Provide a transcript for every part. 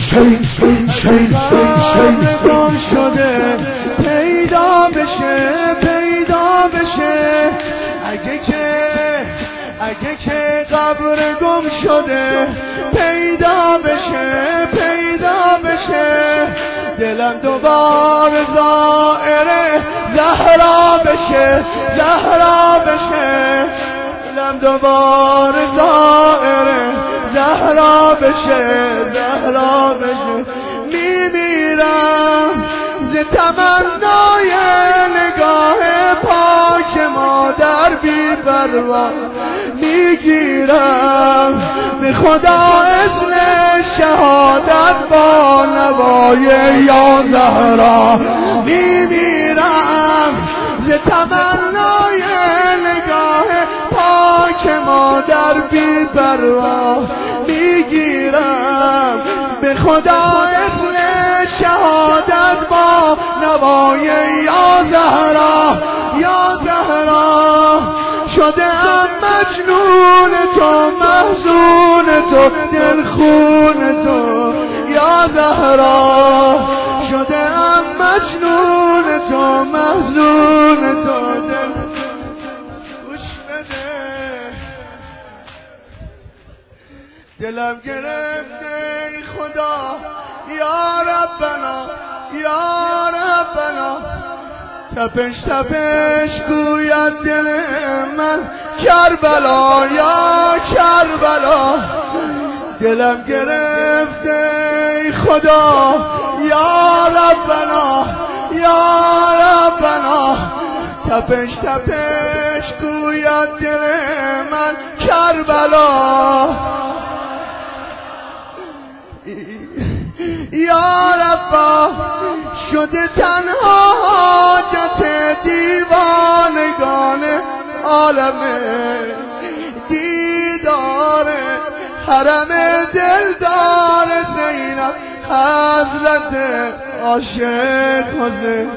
شین شده پیدا بشه پیدا بشه. اگه که اگه که قبر گم شده پیدا بشه پیدا بشه. دلم دوبار زائره زهرا بشه زهرا بشه. دلم دوبار زائره زهرا بشه. تمنای نگاه پاک مادر بی پروا می‌گیرم. به خدا اذن شهادت با نوای یا زهرا میمیرم. ز تمنای نگاه پاک مادر بی پروا می‌گیرم. به خدا اذن شهادت با نوای یا زهرا یا زهرا. شده ام مجنون تو محزون تو دلخون تو یا زهرا. شده ام مجنون تو محزون تو دل دلم گرفته خدا. یا ربنا یا ربنا تپش تپش گوید دل من. کربلا یا کربلا دلم گرفته خدا. یا ربنا یا ربنا تپش تپش گوید دل من. کربلا شده تنها حاجت دیوانگان عالم دیدار حرم دلدار زینب حضرت عاشق حضرت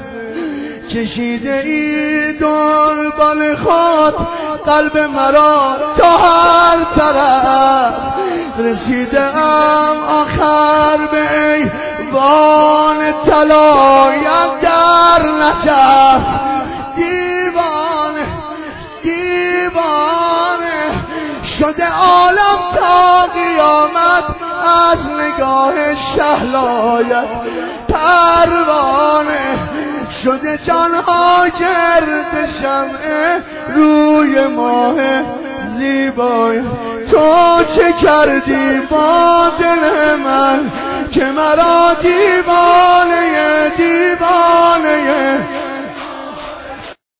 کشیده ای دنبال خود قلب مرا تا هر طرف. رسیده ام آخر به ای طلایم در نجف. دیوانه دیوانه. شده عالم تا قیامت از نگاه شهلایت. پروانه. شده جانها گرد شمع روی ماه زیبای تو چه کردی با دل من که مرا دیوانه